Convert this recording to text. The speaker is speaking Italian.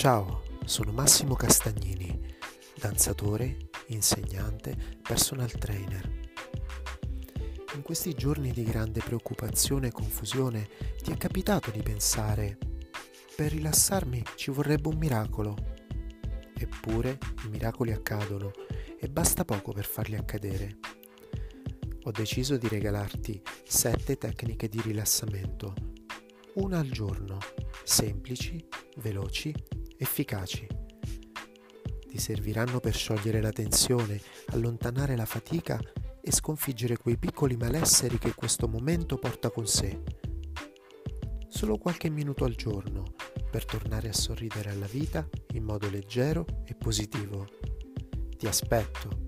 Ciao, sono Massimo Castagnini, danzatore, insegnante, personal trainer. In questi giorni di grande preoccupazione e confusione ti è capitato di pensare, per rilassarmi ci vorrebbe un miracolo. Eppure i miracoli accadono e basta poco per farli accadere. Ho deciso di regalarti sette tecniche di rilassamento, una al giorno, semplici, veloci efficaci. Ti serviranno per sciogliere la tensione, allontanare la fatica e sconfiggere quei piccoli malesseri che questo momento porta con sé. Solo qualche minuto al giorno per tornare a sorridere alla vita in modo leggero e positivo. Ti aspetto.